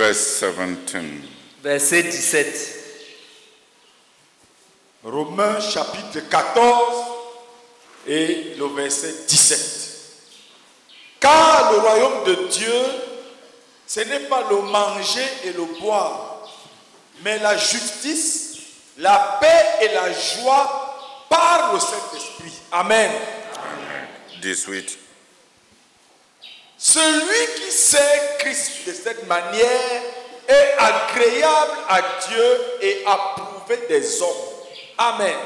verse 17. Verset 17. Romains chapitre 14 et le verset 17. Car le royaume de Dieu, ce n'est pas le manger et le boire, mais la justice, la paix et la joie par le Saint-Esprit. Amen. 18. Celui qui sait Christ de cette manière est agréable à Dieu et approuvé des hommes. Amen.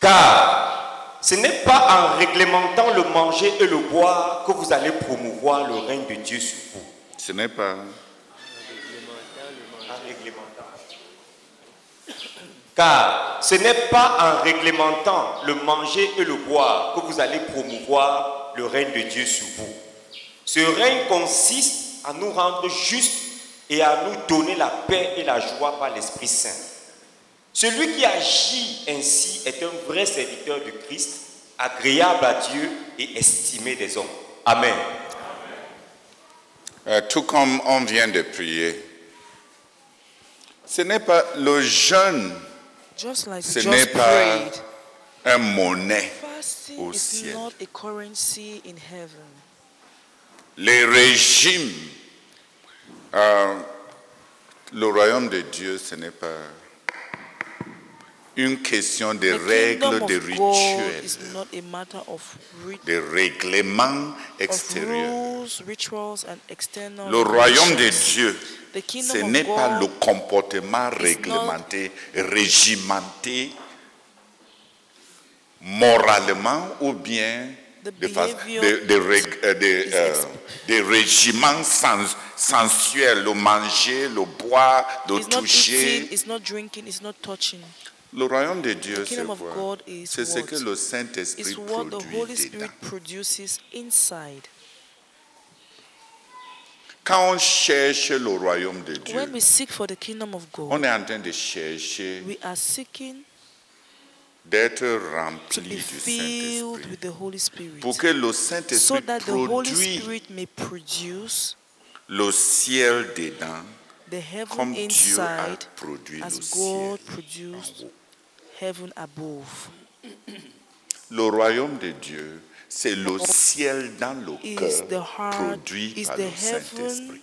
Car ce n'est pas en réglementant le manger et le boire que vous allez promouvoir le règne de Dieu sur vous. Ce n'est pas. En réglementant. Car ce n'est pas en réglementant le manger et le boire que vous allez promouvoir le règne de Dieu sur vous. Ce règne consiste à nous rendre justes et à nous donner la paix et la joie par l'Esprit Saint. Celui qui agit ainsi est un vrai serviteur de Christ, agréable à Dieu et estimé des hommes. Amen. Euh, tout comme on vient de prier, ce n'est pas le jeûne, Just like ce n'est just pas prayed, un monnaie. fasting au is ciel. not a currency in heaven. Les régimes, euh, le royaume de Dieu, ce n'est pas une question de The règles, de rituels, is not a matter of, rit- de règlements extérieurs. rules, rituals, and external. Le royaume de. Dieu, ce n'est pas le comportement réglementé, régimenté, moralement ou bien The de de- de euh, euh, des régiments sens- sensuels, le manger, le boire, le It's not toucher. eating, it's not drinking, it's not touching. Le royaume de Dieu, c'est quoi C'est ce que le Saint-Esprit produit dedans. Quand on cherche le royaume de Dieu, When we seek for the kingdom of God, on est en train de chercher we are seeking d'être to rempli be du filled Saint-Esprit. with the Holy Spirit. Pour que le So Saint-Esprit that the Holy produise Spirit may produce le ciel dedans, the heaven comme Dieu a inside produit as le God ciel. heaven above. Le royaume de Dieu, c'est le ciel dans le cœur heart, produit par the le Saint-Esprit.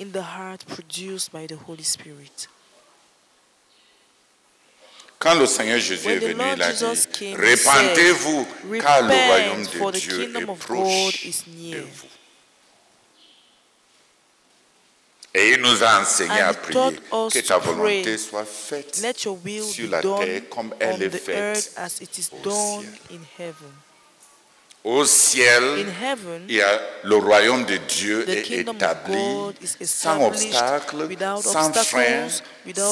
in the heart produced by the Holy Spirit. Quand le Seigneur Jésus est venu, il a dit, répentez-vous, car le royaume de Dieu est proche de vous. Et il nous a enseigné à prier que ta volonté soit faite sur la terre comme elle est faite au ciel. Au ciel, In heaven, il y a, le royaume de Dieu est établi sans obstacle, sans frein,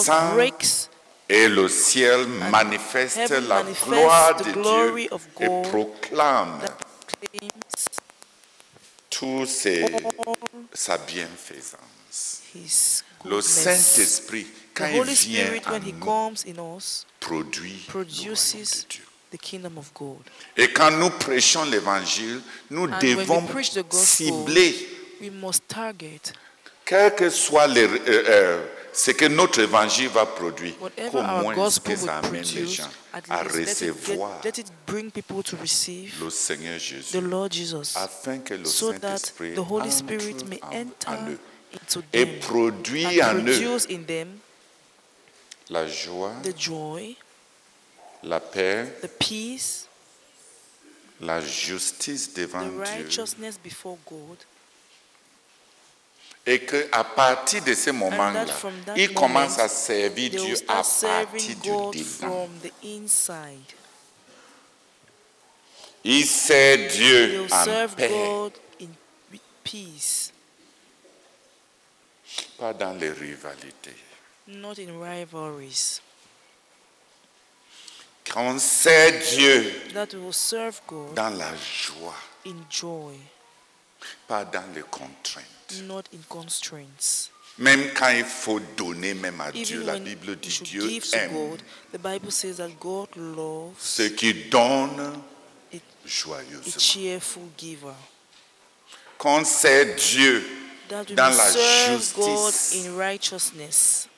sans breaks. Et le ciel manifeste la gloire de Dieu et proclame that claims tout ses- sa bienfaisance. His Le. Saint-Esprit, The quand il Holy vient Spirit, en when He nous, comes in us, produit le royaume produces de Dieu. The kingdom of God. Et quand nous prêchons l'évangile, nous And when devons we preach the gospel, cibler, we must target quel que soit les- euh, euh, ce que notre évangile va produire, qu'au moins gospel que ça amène les gens à let it, recevoir let it bring people to receive le Seigneur Jésus. the Lord Jesus, afin que le so Saint-Esprit the Holy entre Spirit may en, eux into et them produit en and eux produce in them la joie, the joy, la paix, the peace, la justice devant the Dieu. righteousness before God, Et qu'à partir de ce moment-là, moment, commencent à servir Dieu à partir du God inside. Ils servent They Dieu en paix, God in peace, pas dans les rivalités. not in rivalries. Qu'on sert Dieu That we will serve God dans la joie, in joy, pas dans les contraintes. not in constraints. Même quand il faut donner même à Dieu, Even la when Bible dit Dieu aime God, the Bible says that God loves ceux qui donnent a, a joyeusement. cheerful giver. qu'on sert Dieu that dans la serve God justice, in righteousness,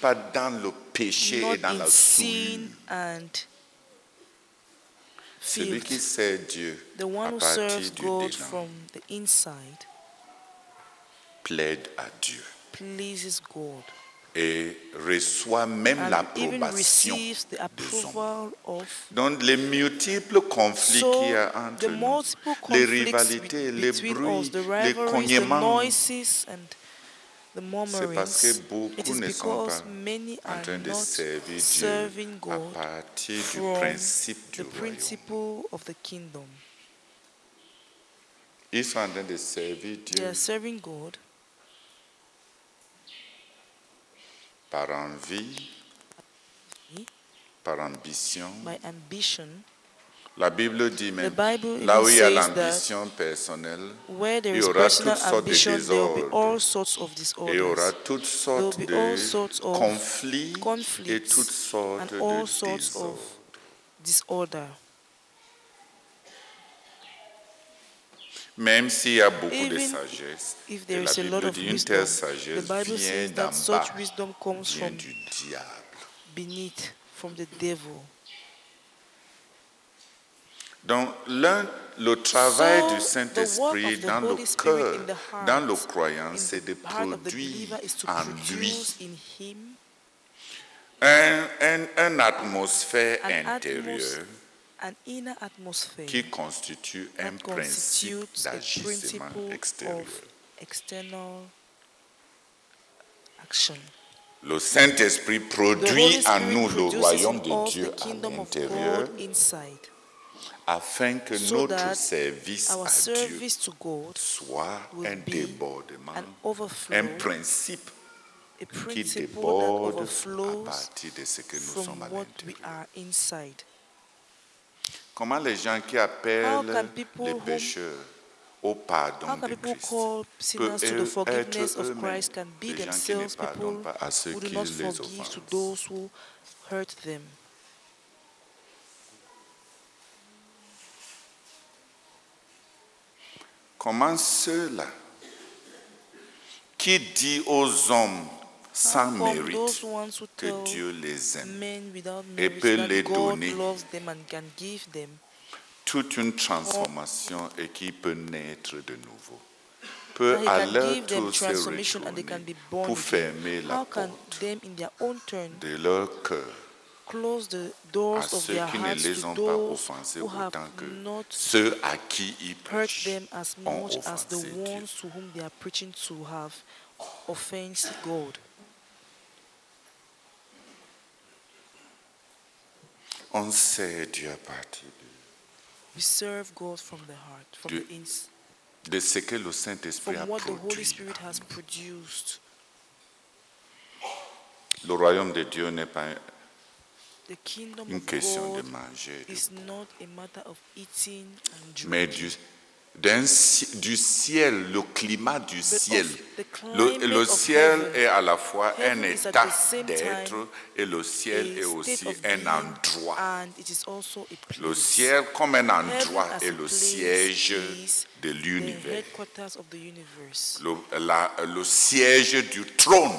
pas dans le péché et dans la souillure. and Celui qui sert Dieu The à one who partir serves du God dedans from the inside plaide à Dieu pleases God et reçoit même and even l'approbation receives the des hommes. approval of Donc les multiples conflits So, qu'il y a entre the nous, multiple les conflicts rivalités, be- les between bruits, us, the les rivalries, the cognements, noises, and c'est parce que beaucoup ne sont pas en train de servir Dieu serving à God partir du principe du the royaume. principle of the kingdom. Ils sont en train de servir They Dieu are serving God par envie, par ambition. La Bible dit même, Bible là où il y a l'ambition personnelle, Where there Il y is aura toutes sortes de désordres. il y aura toutes sortes de of conflits et toutes sortes de désordres. Même s'il y a beaucoup de sagesse, If there la is a lot Bible of dit une telle the sagesse Bible vient says d'en bas, wisdom comes vient du diable. beneath, from the devil. Donc, l'un, le travail du Saint-Esprit dans le cœur, in the heart, dans le croyant, c'est de produire en lui. produce in him un, un, une atmosphère intérieure an inner atmosphere qui constitue un principe d'agissement extérieur. Le Saint-Esprit produit en nous le royaume de Dieu à l'intérieur afin que so notre service our à Dieu service to God soit un débordement, un principe a qui principle that déborde à partir de ce que nous sommes à l'intérieur. are inside. Comment les gens qui How appellent can people les pécheurs au pardon de Christ call sinners to the peuvent forgiveness être of eux-mêmes Christ can be des gens qui ne themselves pardonnent people pas à ceux who do qui les offensent? those who hurt them? Comment ceux-là qui dit aux hommes sans mérite que Dieu les aime, et peut les donner. toute une transformation et qui peut naître de nouveau, peut à leur tour se retourner pour fermer la porte de leur cœur à doors of ceux their qui ne les to ont pas those offensés who have autant que not ceux à qui ils prêchent them as ont much as the offensé Dieu. ones to whom they are preaching to have offensed God. On sait Dieu à partir We serve God from the heart, from Dieu- the ins, de, de ce que le Saint-Esprit a from what the Holy produit. Spirit has produced. Le royaume de Dieu n'est pas une of question de manger, de is not a matter of eating and mais du, du ciel, le climat du but ciel. Le, ciel est à la fois un état d'être et le ciel est aussi un endroit. and it is also a place. Le ciel comme un endroit est le siège de l'univers. headquarters of the universe. Le, le siège du trône.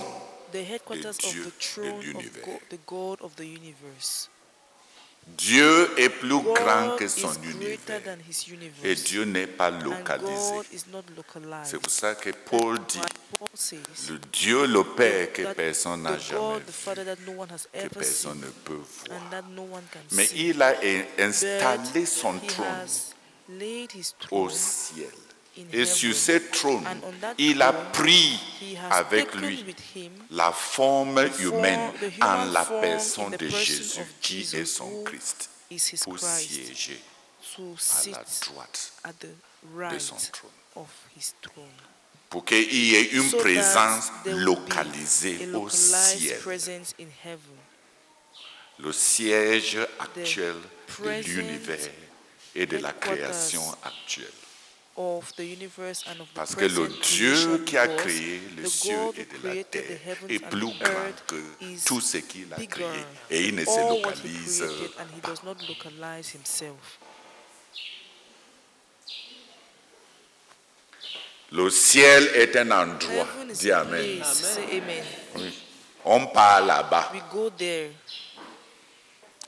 The headquarters of Dieu the throne of l'univers. God, the God of the universe. Dieu est plus grand God que is son univers. Et. Dieu n'est pas localisé. God is not localized. C'est pour ça que Paul dit, Why Paul says le Dieu le Père que personne n'a the jamais vu, Father that no one has que ever personne seen ne peut voir. and that no one can Mais see. il a installé son trône au ciel. Et sur ce trône, il a pris avec lui la forme humaine en la personne de Jésus qui est son Christ pour siéger à la droite de son trône. Pour qu'il y ait une présence localisée au ciel. Le siège actuel de l'univers et de la création actuelle. Parce que le Dieu qui a créé les the cieux et de la terre est plus grand que tout ce qu'il a créé. Et il ne se localise pas. does not localize himself. Le ciel est un endroit. Dis Amen. Oui. On part là-bas. We go there.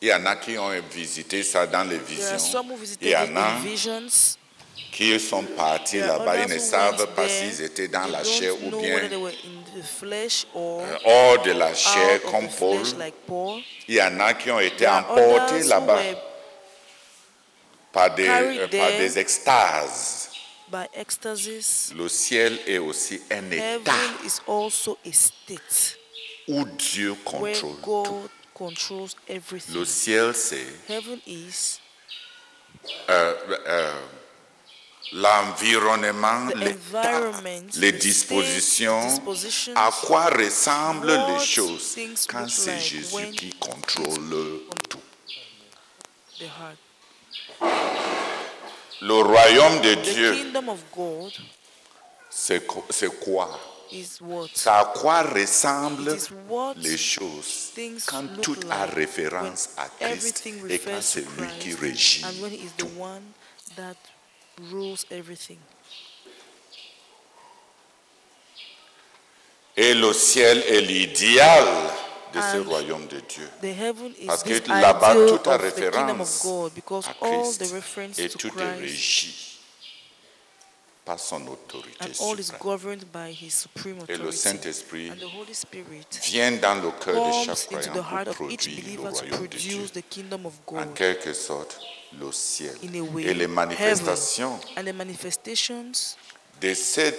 Il y en a qui ont visité ça dans les visions. Il y en a in visions. qui sont partis là-bas. Ils ne savent pas s'ils étaient dans la chair ou bien euh, hors de la chair comme Paul. Il y en a qui ont été emportés là-bas par des, euh, par des extases. by ecstasies. Le ciel est aussi un état is also a state où Dieu contrôle tout. God controls everything. Le ciel, c'est Heaven is euh, euh, l'environnement, les dispositions, dispositions, à quoi ressemblent les choses quand c'est Jésus qui contrôle tout. Le royaume de Dieu, c'est quoi? à quoi ressemblent les choses things quand tout a référence à Christ everything et quand c'est lui qui régit tout? Rules everything. Et le ciel est l'idéal de ce And royaume de Dieu. The heaven is Parce que là-bas, tout a référence God because à all Christ et to tout est régi par son autorité and all is governed by his supreme Et le authority. Saint-Esprit And the Holy Spirit vient dans le cœur de chaque croyant heart pour of each produire le believer to royaume de Dieu. produce the kingdom of En God quelque sorte, le ciel. in a way. Et les heaven. manifestations And the manifestations de ce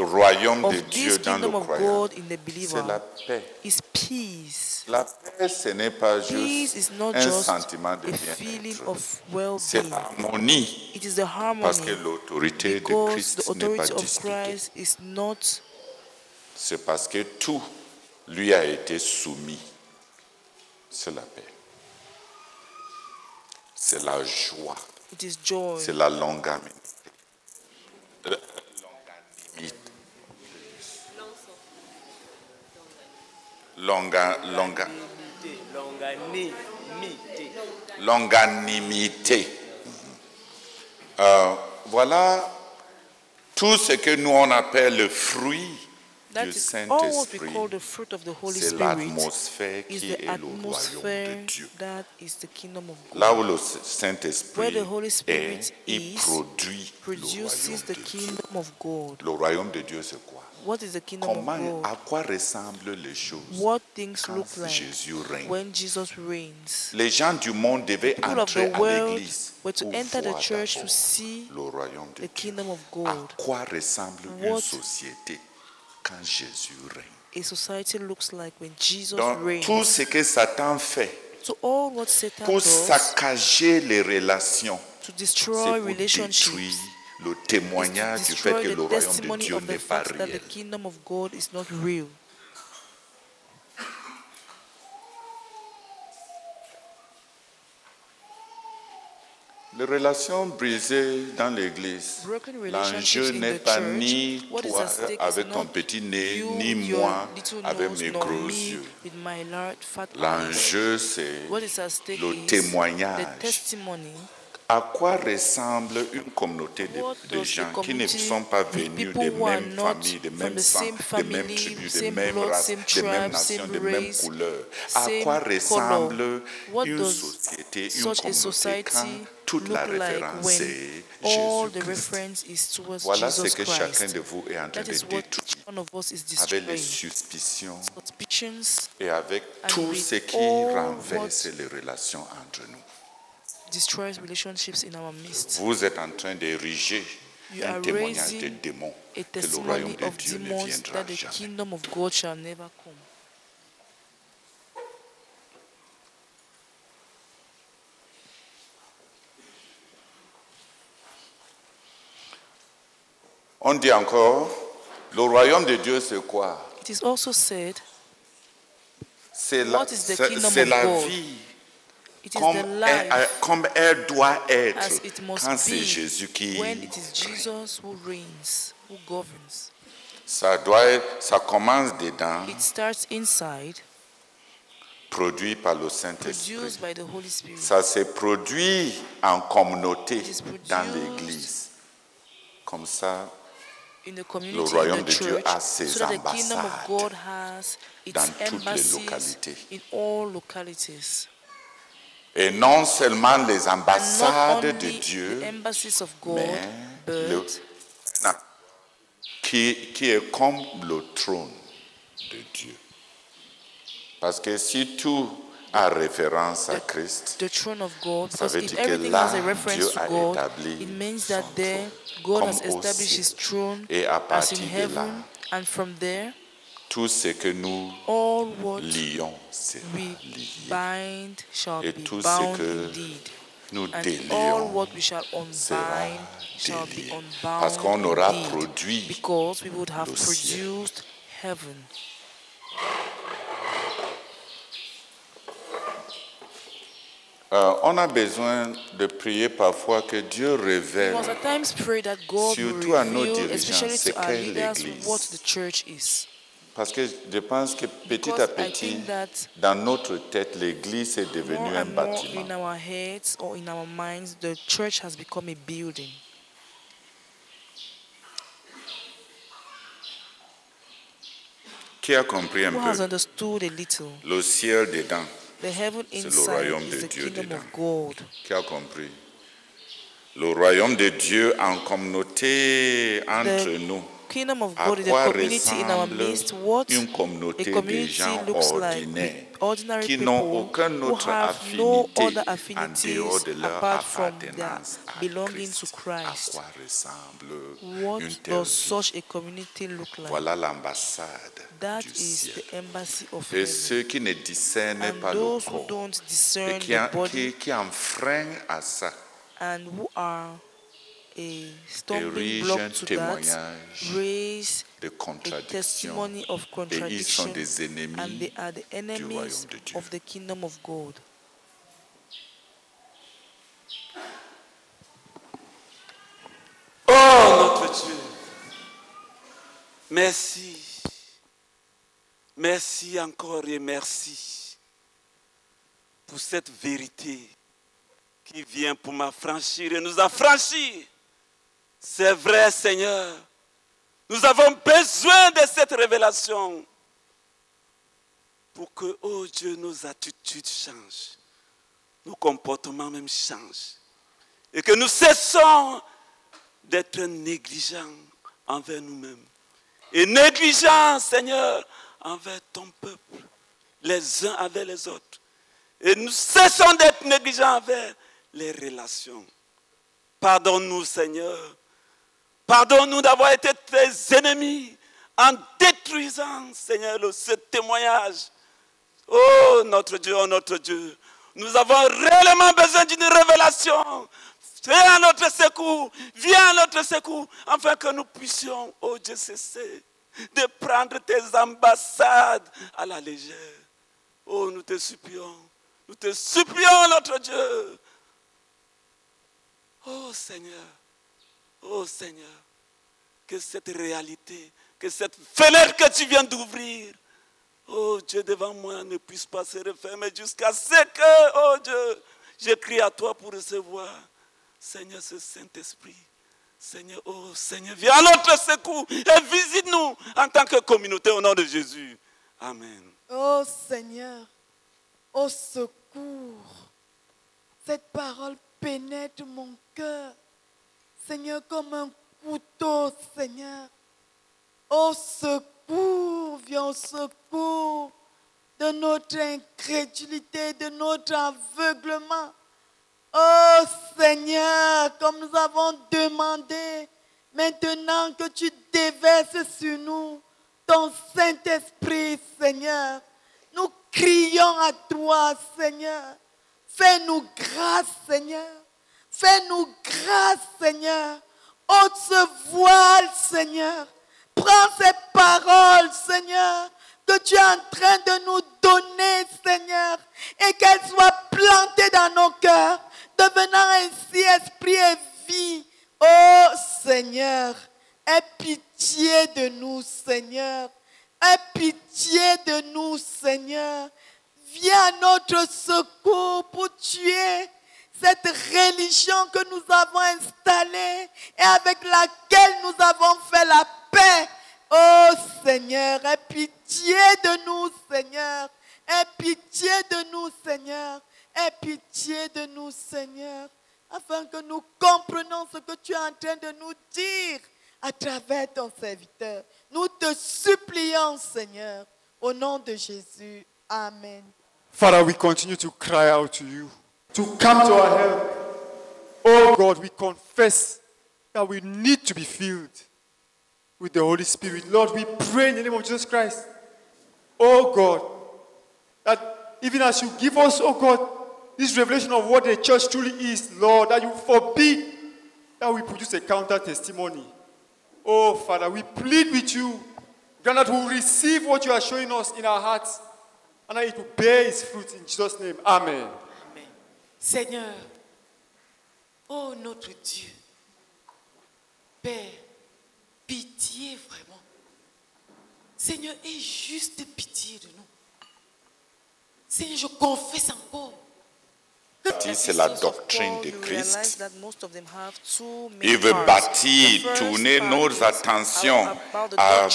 royaume de of Dieu dans le croyant, God in the c'est la paix. is peace. La paix, ce n'est pas Peace juste is not un just sentiment de a feeling bien-être. of C'est l'harmonie It is the parce que harmony l'autorité de Christ the n'est pas authority of disputée. Christ is not C'est parce que tout lui a été soumis. C'est la paix. C'est la joie. it is joy. C'est la. Euh, Longa, longa, longanimité. Euh, voilà tout ce que nous on appelle le fruit That du Saint-Esprit. C'est l'atmosphère qui est le royaume de Dieu. Là où le Saint-Esprit est, il produit le royaume de Dieu. Le royaume de Dieu, c'est quoi? What is the kingdom of Comment, God? à quoi ressemblent les choses What things quand look like Jésus règne? when Jesus reigns? Les gens du monde devaient People of entrer the à world l'église were to pour enter the voir church to d'abord see le royaume de the Dieu. kingdom of À God. quoi ressemble une What- société quand Jésus règne? A society looks like when Jesus Donc, reigns? tout ce que Satan fait To all what Satan pour does saccager les relations, to c'est destroy pour relationships détruire le témoignage du fait que the le royaume de Dieu n'est pas réel. the kingdom of God is not real. Les relations brisées dans l'église, l'enjeu n'est pas ni toi avec ton petit nez, ni moi avec mes gros yeux. L'enjeu, c'est le témoignage. À quoi ressemble une communauté de, gens qui ne sont pas venus des mêmes familles, des mêmes sangs, des mêmes tribus, des mêmes races, des mêmes nations, des mêmes couleurs? À quoi ressemble une société, une communauté quand toute la référence est Jésus-Christ? towards Voilà ce que chacun de vous est en train de détruire. avec les suspicions et avec tout ce qui renverse les relations entre nous. Destroys relationships in our midst. Vous êtes en train d'ériger You un are témoignage de démons A que le royaume de of Dieu ne demons viendra that the jamais. kingdom of God shall never come. On dit encore, le royaume de Dieu, c'est quoi? It is also said, C'est la, What is the c'est- kingdom c'est of la God? vie comme elle, elle- comme elle doit être quand c'est Jésus qui... when it is Jesus who reigns, who governs. Ça, doit être- ça commence dedans, It starts inside, produit par le Saint-Esprit. produced by the Holy Spirit. Ça se produit en communauté It is dans l'Église. Comme ça, in the community, Le in royaume the de Dieu a ses so that the kingdom of ambassades God has its dans toutes les localités. Et non seulement les ambassades de Dieu, the embassies of God, mais le- non, qui, qui est comme le trône de Dieu. Parce que si tout a référence à Christ, the throne of God. Ça veut dire que là, Dieu a God, établi it means son that there God trône has comme au established His ciel. throne Et à partir de là, and from there, tout ce que nous lions sera lié. Et tout ce que indeed. Nous délions sera délié. Parce qu'on aura produit because we would have le ciel. produced heaven. Euh, on a besoin de prier parfois que Dieu révèle Surtout à nos dirigeants, our qu'est l'Église. Parce que je pense que petit Because à petit, dans notre tête, l'Église est devenue un bâtiment. in our heads or in our minds, the church has become a building. Qui a compris un Who has peu understood a little? Le ciel dedans. The heaven le inside royaume is de the Dieu kingdom of dedans. God. Qui a compris? Le royaume de Dieu en communauté entre nous. Kingdom of God is quoi community in our midst. What une a communauté de gens looks ordinaires ordinary qui n'ont aucun who autre have no affinité other en dehors de leur appartenance à Christ. À quoi ressemble What une telle does such a community look like? Voilà l'ambassade That du is ciel. the embassy of Et heaven. ceux qui ne discernent And pas le those who corps don't et discern qui, qui, qui enfreignent à ça, and who are a stumbling block un to that témoignage raise de a contradiction. testimony of Et ils contradiction sont des and ennemis they are the enemies de Dieu. of the kingdom of God. Oh notre Dieu, merci. Merci encore et merci pour cette vérité qui vient pour m'affranchir et nous affranchir. C'est vrai Seigneur, nous avons besoin de cette révélation pour que, oh Dieu, nos attitudes changent, nos comportements même changent et que nous cessons d'être négligents envers nous-mêmes. Et négligents, Seigneur, envers ton peuple, les uns avec les autres. Et nous cessons d'être négligents envers les relations. Pardonne-nous, Seigneur. Pardonne-nous d'avoir été tes ennemis en détruisant, Seigneur, ce témoignage. Oh, notre Dieu, oh, notre Dieu. Nous avons réellement besoin d'une révélation. Viens à notre secours. Viens à notre secours. Afin que nous puissions, oh Dieu, cesser de prendre tes ambassades à la légère. Oh, nous te supplions. Nous te supplions, notre Dieu. Oh Seigneur. Oh Seigneur. Que cette réalité, que cette fenêtre que tu viens d'ouvrir, Oh Dieu, devant moi ne puisse pas se refermer jusqu'à ce que, oh Dieu, je crie à toi pour recevoir, Seigneur, ce Saint-Esprit. Seigneur, oh Seigneur, viens à notre secours et visite-nous en tant que communauté au nom de Jésus. Amen. Oh Seigneur, au secours. Cette parole pénètre mon cœur. Seigneur, comme un couteau, Seigneur. Au secours, viens au secours de notre incrédulité, de notre aveuglement. Oh Seigneur, comme nous avons demandé, maintenant que tu déverses sur nous ton Saint-Esprit, Seigneur, nous crions à toi, Seigneur. Fais-nous grâce, Seigneur. Fais-nous grâce, Seigneur. Ôte ce voile, Seigneur. Prends ces paroles, Seigneur, que tu es en train de nous donner, Seigneur, et qu'elles soient plantées dans nos cœurs, devenant ainsi esprit et vie. Oh Seigneur, aie pitié de nous, Seigneur. Aie pitié de nous, Seigneur. Viens à notre secours pour tuer cette religion que nous avons installée et avec laquelle nous avons fait la paix. Oh Seigneur, aie pitié de nous, Seigneur. Aie pitié de nous, Seigneur. Aie pitié de nous, Seigneur. Afin que nous comprenions ce que tu es en train de nous dire à travers ton serviteur. Nous te supplions, Seigneur, au nom de Jésus. Amen. Father, we continue to cry out to you to come to our help. Oh God, we confess that we need to be filled with the Holy Spirit. Lord, we pray in the name of Jesus Christ. Oh God, that even as you give us, oh God, this revelation of what the church truly is, Lord, that you forbid that we produce a counter testimony. Oh Father, we plead with you, grant that we will receive what you are showing us in our hearts and that it will bear its fruit in Jesus' name. Amen. Seigneur, oh notre Dieu, Père, pitié vraiment. Seigneur, aie juste pitié de nous. Seigneur, je confesse encore. C'est la doctrine de Christ. Il veut bâtir, tourner nos attentions à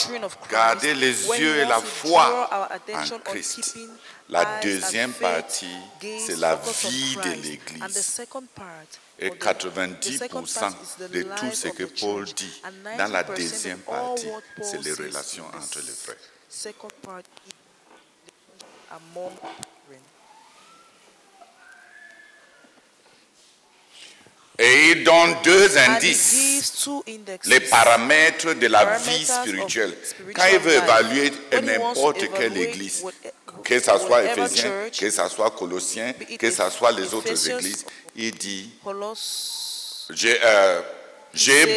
garder les yeux et la foi en Christ. La deuxième partie, c'est la vie de l'Église. Et or the- the second 90% part is the de tout ce que Paul dit dans la 90% deuxième partie, c'est les relations entre les frères. Second part is among brethren. Et il donne deux indices, les paramètres de la vie Parameters of spirituelle. spiritual Quand il veut évaluer n'importe quelle église, que ce soit Éphésiens, que ce soit Colossiens, que ce soit les autres églises, il dit J'ai euh,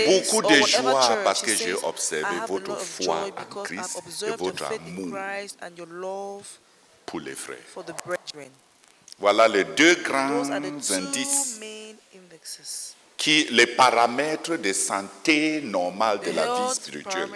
beaucoup de joie parce que j'ai observé votre foi en Christ et votre amour pour les frères. Voilà les deux grands indices indexes. qui les paramètres de santé normale de la vie spirituelle.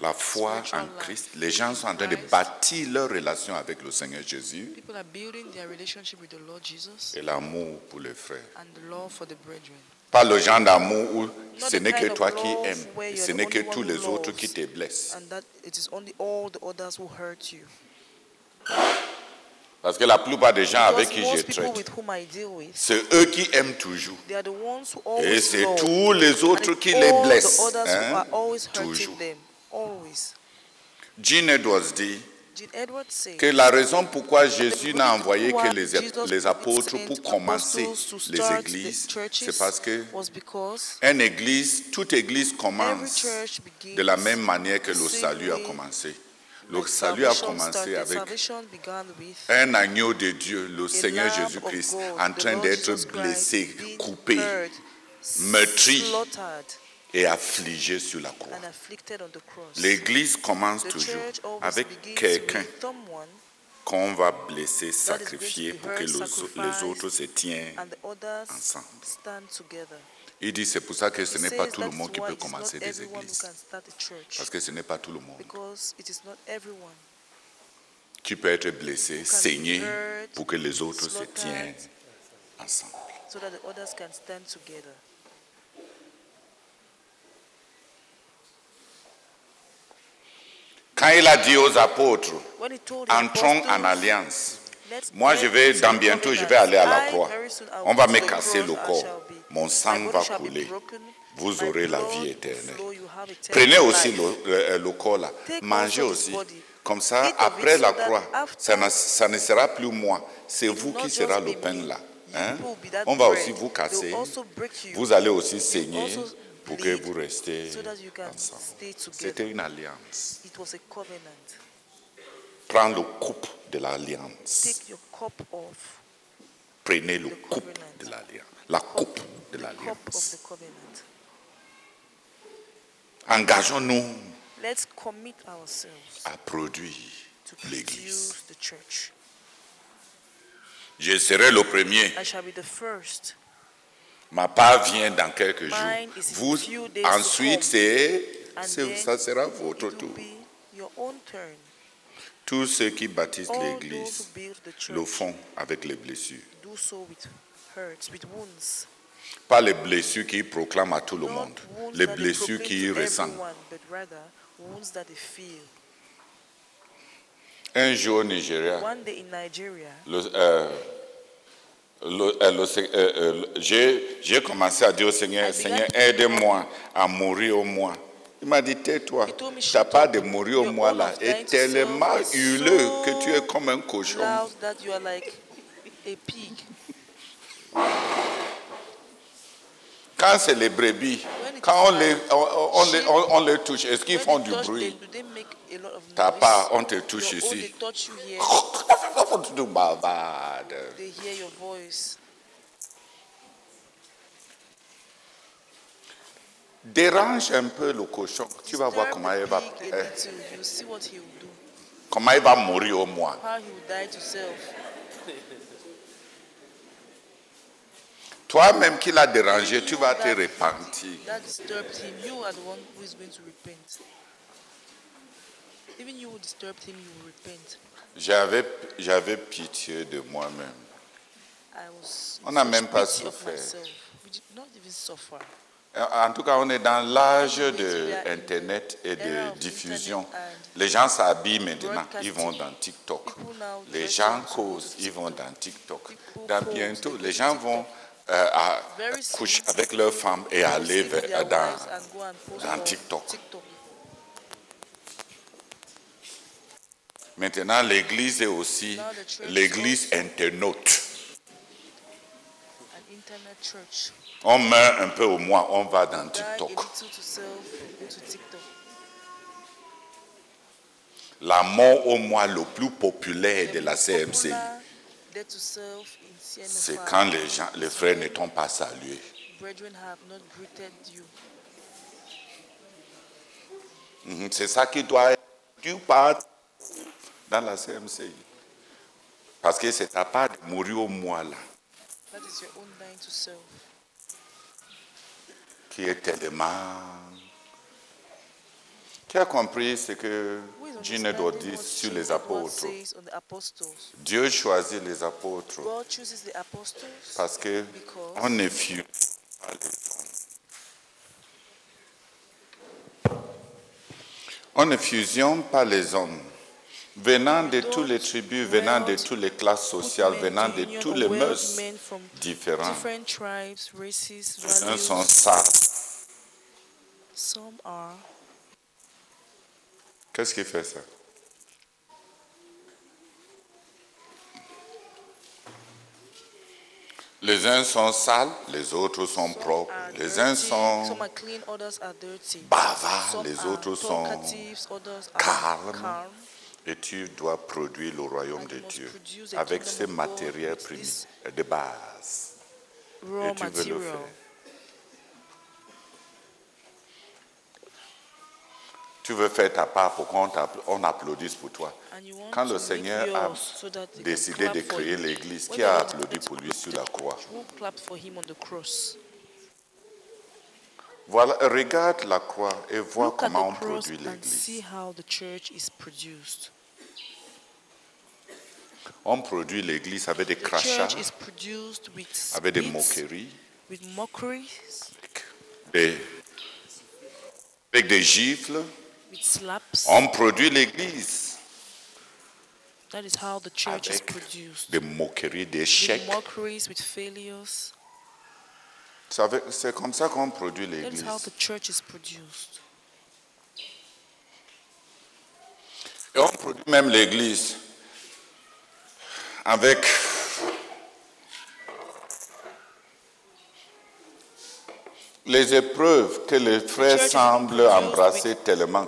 La foi en. Christ. Les gens sont en train de bâtir leur relation avec le Seigneur Jésus People are building their relationship with the Lord Jesus et l'amour pour les frères. and the love for the brethren. Pas le genre d'amour où ce the n'est que toi qui aimes, ce n'est que tous who les autres qui te blessent. Parce que la plupart des gens avec qui je traite, c'est eux qui aiment toujours. Et c'est tous les autres qui les blessent. Hein, Toujours. Gene Edwards dit que la raison pourquoi Jésus n'a envoyé que les, les apôtres pour commencer les églises, c'est parce que was because une église, toute église commence de la même manière que le salut a commencé. Le salut a commencé avec un agneau de Dieu, le Seigneur Jésus-Christ, en train d'être blessé, coupé meurtri. et affligé sur la croix. L'église commence toujours avec quelqu'un qu'on va blesser, sacrifier pour que les, autres se tiennent ensemble. Il dit c'est pour ça que ce n'est pas tout le monde qui peut commencer des églises. Parce que ce n'est pas tout le monde Because it is not everyone qui peut être blessé, saigné pour que les autres se tiennent ensemble. so that the others can stand together. Quand il a dit aux apôtres, entrons en alliance, moi je vais, dans bientôt, je vais aller à la croix. On va me casser le corps. Mon sang va couler. Vous aurez la vie éternelle. Prenez aussi le, le- le corps là. Mangez aussi. Comme ça, après la croix, ça ne, ça ne sera plus moi. C'est vous qui sera le pain là. Hein? On va aussi vous casser. Vous allez aussi saigner pour que vous restiez ensemble. C'était une alliance. It was a covenant. Prends le coupe de l'alliance. Take your cup off, Prenez le coupe de l'alliance. La coupe de the cup of l'alliance. the covenant. Engageons-nous Let's commit ourselves à produire l'Église. produce the church. Je serai le premier. I shall be the first. Ma part vient dans quelques jours. Vous, ensuite, ça sera votre tour. Tous ceux qui who l'Église le font avec les blessures. Pas les blessures qui proclament à tout le monde, les blessures they feel. Un jour au Nigeria, euh, j'ai commencé à dire au Seigneur, Seigneur, aide-moi à mourir au moins. Il m'a dit, tais-toi, ta "Shut part de mourir au own là. est tellement so que tu es comme un cochon. loud that you are like a pig. Quand c'est les brebis, quand on les, on, on les, on- les touche, est-ce qu'ils font du bruit? They, do they make a lot of noise? Ta part, on te touche ici. Dérange un peu le cochon, tu vas voir comment il va, eh, comment il va mourir au moins. How he will die to self. Toi-même qui l'as dérangé, tu vas te repentir. That disturbed him. You are the one who is going to repent. Even you who disturbed him, you will repent. J'avais, j'avais pitié de moi-même. I was. On n'a même pas pity of souffert. myself. We did not even suffer. En tout cas, on est dans l'âge de Internet et de diffusion. Les gens s'habillent maintenant, ils vont dans TikTok. Les gens causent, ils vont dans TikTok. Dans bientôt, les gens vont euh, à- coucher avec leurs femmes et will aller vers- dans, dans TikTok. Maintenant, l'Église est aussi Now the church l'Église internaute. An internet church. On meurt un peu au moins, on va dans TikTok. La mort au moins le plus populaire de la CMCI, c'est quand les, gens, les frères ne t'ont pas salué. Mhm, C'est ça qui doit être. Tu pars dans la CMCI. Parce que c'est ta part de mourir au mois là, That is your own dying to self. qui est tellement. Tu as compris ce que Dieu nous doit dire sur les apôtres. Dieu choisit les apôtres parce que on ne fuse pas les hommes. On ne fusionne pas les hommes. Venant de toutes les tribus, venant de toutes les classes sociales, venant de tous les mœurs différents. uns sont values. Qu'est-ce qui fait ça? Les uns sont sales, les autres sont propres. are Les uns sont some are clean, others are dirty. bavards, les autres sont calmes. calm. Et tu dois produire le royaume de Dieu avec ces matériels de base. Et tu veux le faire. Tu veux faire ta part pour qu'on applaudisse pour toi. Quand le Seigneur a décidé de créer l'Église, qui a applaudi pour lui sur la croix? Voilà, regarde la croix et vois comment on produit l'Église. how the church is produced. On produit l'Église avec des crachats, avec des moqueries, des- avec des gifles. With slaps. On produit l'Église That is how the church is produced. des moqueries, des With chèques. mockeries, with failures. C'est comme ça qu'on produit That is l'Église. how the church is produced. Et on produit même l'Église avec les épreuves que les frères semblent embrasser tellement.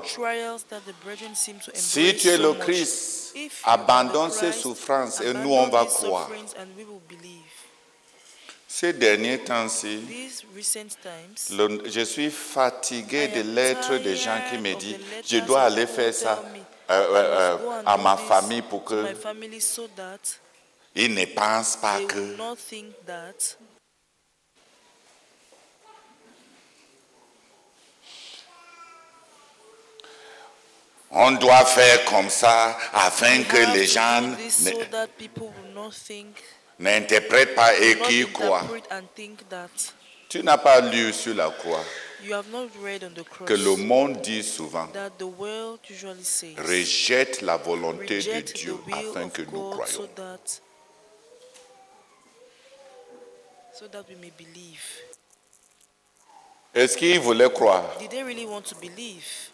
Si tu es le. Christ, abandonne ces souffrances et nous on va croire. Ces derniers temps-ci, je suis fatigué des lettres des gens qui me disent je dois aller faire ça euh, euh, euh, à ma famille pour que ils ne pensent pas que will not think that On doit faire comme ça afin que les gens n'interprètent pas et qu'ils croient. Tu n'as pas lu sur la croix que le monde dit souvent rejette la volonté de Dieu afin que nous believe. Est-ce qu'ils voulaient croire Did they really want to believe?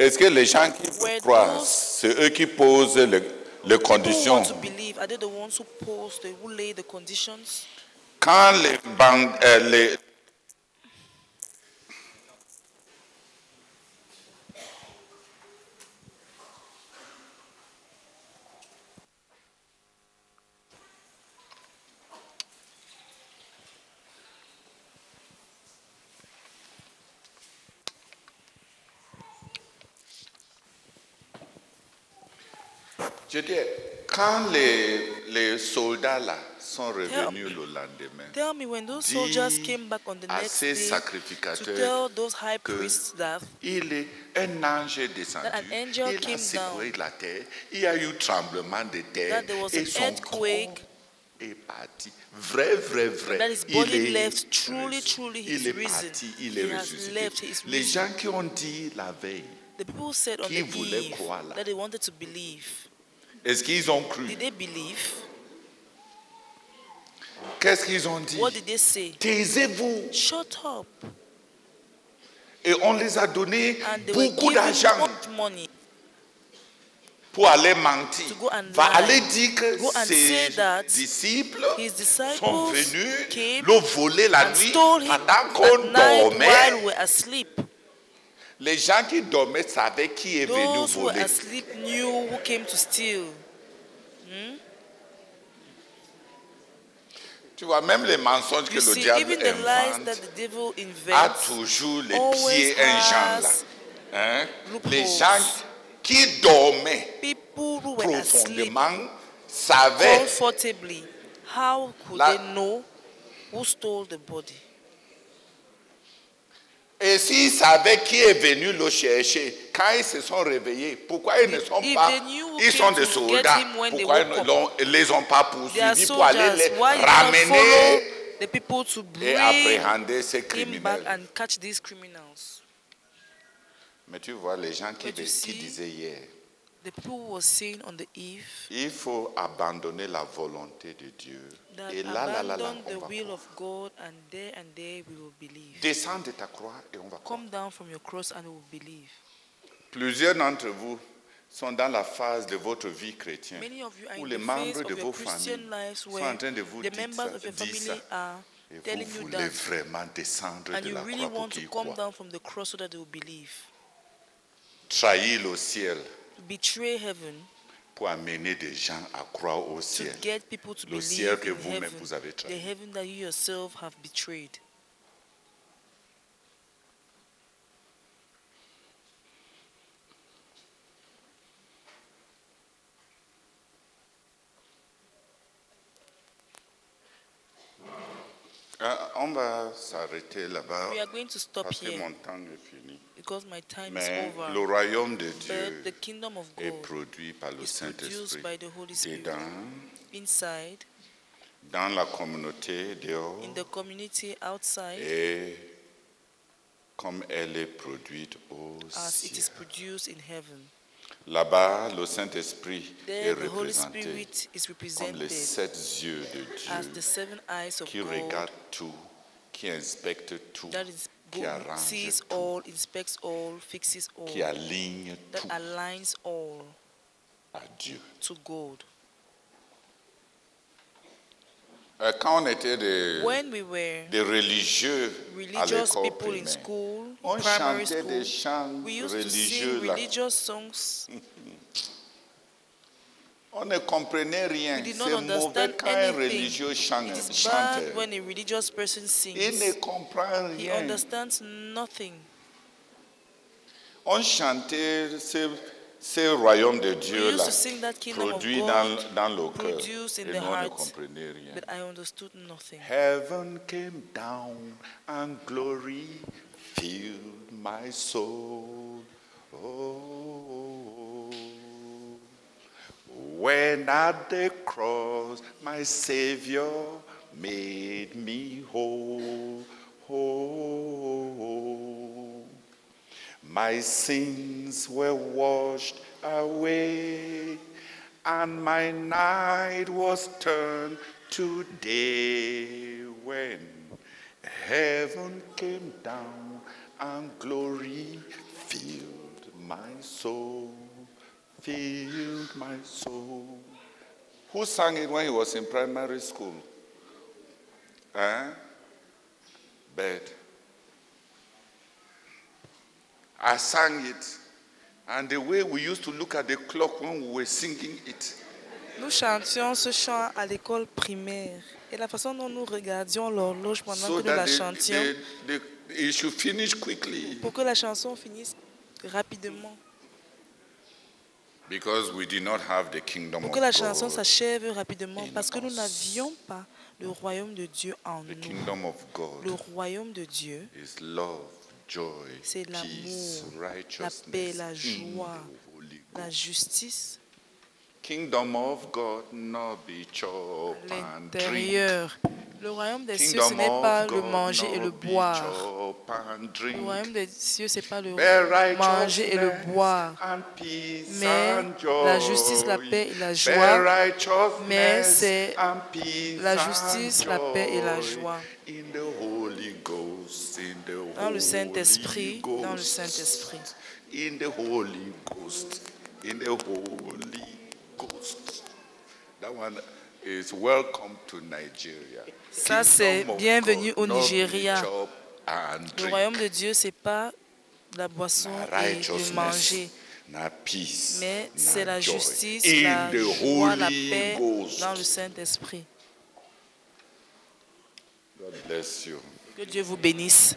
Est-ce que les gens qui croient, c'est eux qui posent les, conditions? Quand les, euh, les- Je dis, quand les, les soldats là sont revenus le lendemain, Tell me when those soldiers came back on the à next ces day to sacrificateurs tell those high que priests that il est un ange est descendu, That an angel il a came secoué la terre, il y a eu tremblement de terre That there was et an son earthquake. corps est parti. Vrai, vrai, vrai. That his il body est left. Truly, il he's est risen. parti, il He est has ressuscité. left, Les risen. gens qui ont dit la veille, the people who said on Qui the voulaient eve croire là? that they wanted to believe, est-ce qu'ils ont cru? Did they believe? Qu'est-ce qu'ils ont dit? What did they say? Taisez-vous. Shut up. Et on les a donné And they were beaucoup d'argent pour aller mentir. to go and Va lie. aller dire que Go and say ses that disciples his disciples sont venus le voler la nuit pendant qu'on dormait. while we're asleep. Les gens qui dormaient savaient qui est venu Those who were voler. asleep knew who came to steal. Tu vois, même les mensonges que You le see, diable even the lies invente that the devil a invents toujours les always pieds là. has Hein? loopholes. Les gens qui dormaient people who were asleep profondément savaient comfortably. How could La- they know who stole the body? Et s'ils savaient qui est venu le chercher, quand ils se sont réveillés, pourquoi ils ne sont If pas. Ils sont des soldats. Pourquoi ils ne les ont pas poursuivis pour aller les ramener et appréhender ces criminels? Mais tu vois, les gens qui, qui disaient hier, The people were saying on the eve il faut abandonner la volonté de Dieu. that Et là, là, là, on the va will croire. of God and there and there we will believe. Descends de ta croix et on va croire. Come down from your cross and we will believe. Plusieurs d'entre vous sont dans la phase de votre vie chrétienne Many of you are où in les the membres de vos Christian familles lives sont where en train de vous the dire members ça, of your dire family ça. are Et vous you voulez that vraiment descendre and de you la really croix pour want to qu'ils come croient. down from the cross so that they will believe. Trahir le ciel Betray heaven pour amener des gens à croire au to get people to Le believe ciel que vous-même vous avez the heaven that you yourself have betrayed. Ah, on va s'arrêter là-bas. We are going to stop Parce que here mon temps est fini. because my time Mais is over. le royaume de But Dieu the kingdom of est God produit par le is produced Saint-Esprit. by the Holy Spirit. Dedans, Inside, dans la communauté, dehors, in the community, outside, et comme elle est produite au as it ciel. is produced in heaven. Là-bas, le Saint-Esprit est représenté Spirit is comme les represented sept yeux de as Dieu the seven eyes of qui God regardent tout, qui inspectent tout, qui arrange tout, all, all, qui aligne tout à Dieu. to God. Euh, Quand on était des, When we were des religieux à religious l'école people in primaire, school, on primary chantait des school, chants we used to religieux sing là. religious songs. On ne comprenait rien. C'est mauvais quand un religieux chante. When a religious person Il sings. ne comprend He rien. understands nothing. On chantait ce, ce royaume de We Dieu used là, to sing that kingdom of produit God, dans, dans le cœur. produced in Et the nous, on ne heart, comprenait rien. but I understood nothing. Heaven came down and glory filled my soul. Oh, when at the cross my Savior made me whole, whole. My sins were washed away, and my night was turned to day when heaven came down and glory filled my soul, filled my soul. Who sang it when he was in primary school? Eh? Huh? Bed. I sang it. And the way we used to look at the clock when we were singing it, Nous chantions ce chant à l'école primaire. Et la façon dont nous regardions l'horloge pendant so que nous la chantions, the, the, the, it should finish quickly. pour que la chanson finisse rapidement, Because we did not have the kingdom pour of que la chanson God. s'achève rapidement, parce que nous us. n'avions pas le royaume de Dieu en The nous. kingdom of God Le royaume de Dieu, is love, c'est l'amour, la paix, la joie, la justice Kingdom of God, not be chop à and drink. l'intérieur. Le royaume des cieux, ce n'est pas le manger et le boire. Le royaume des cieux, c'est pas le manger et le boire. Mais la justice, la paix et la joie. Mais c'est la justice, la paix et la joie. In the Holy Ghost, in the Dans le Holy Saint-Esprit, dans le Ghost. Saint-Esprit. In the Holy Ghost, in the Holy Ghost. That one is welcome to Nigeria. Ça, c'est bienvenue au Nigeria. Le royaume de Dieu, c'est pas la boisson et le manger, mais c'est la justice, la joie, la paix dans le Saint-Esprit. God bless you. Que Dieu vous bénisse.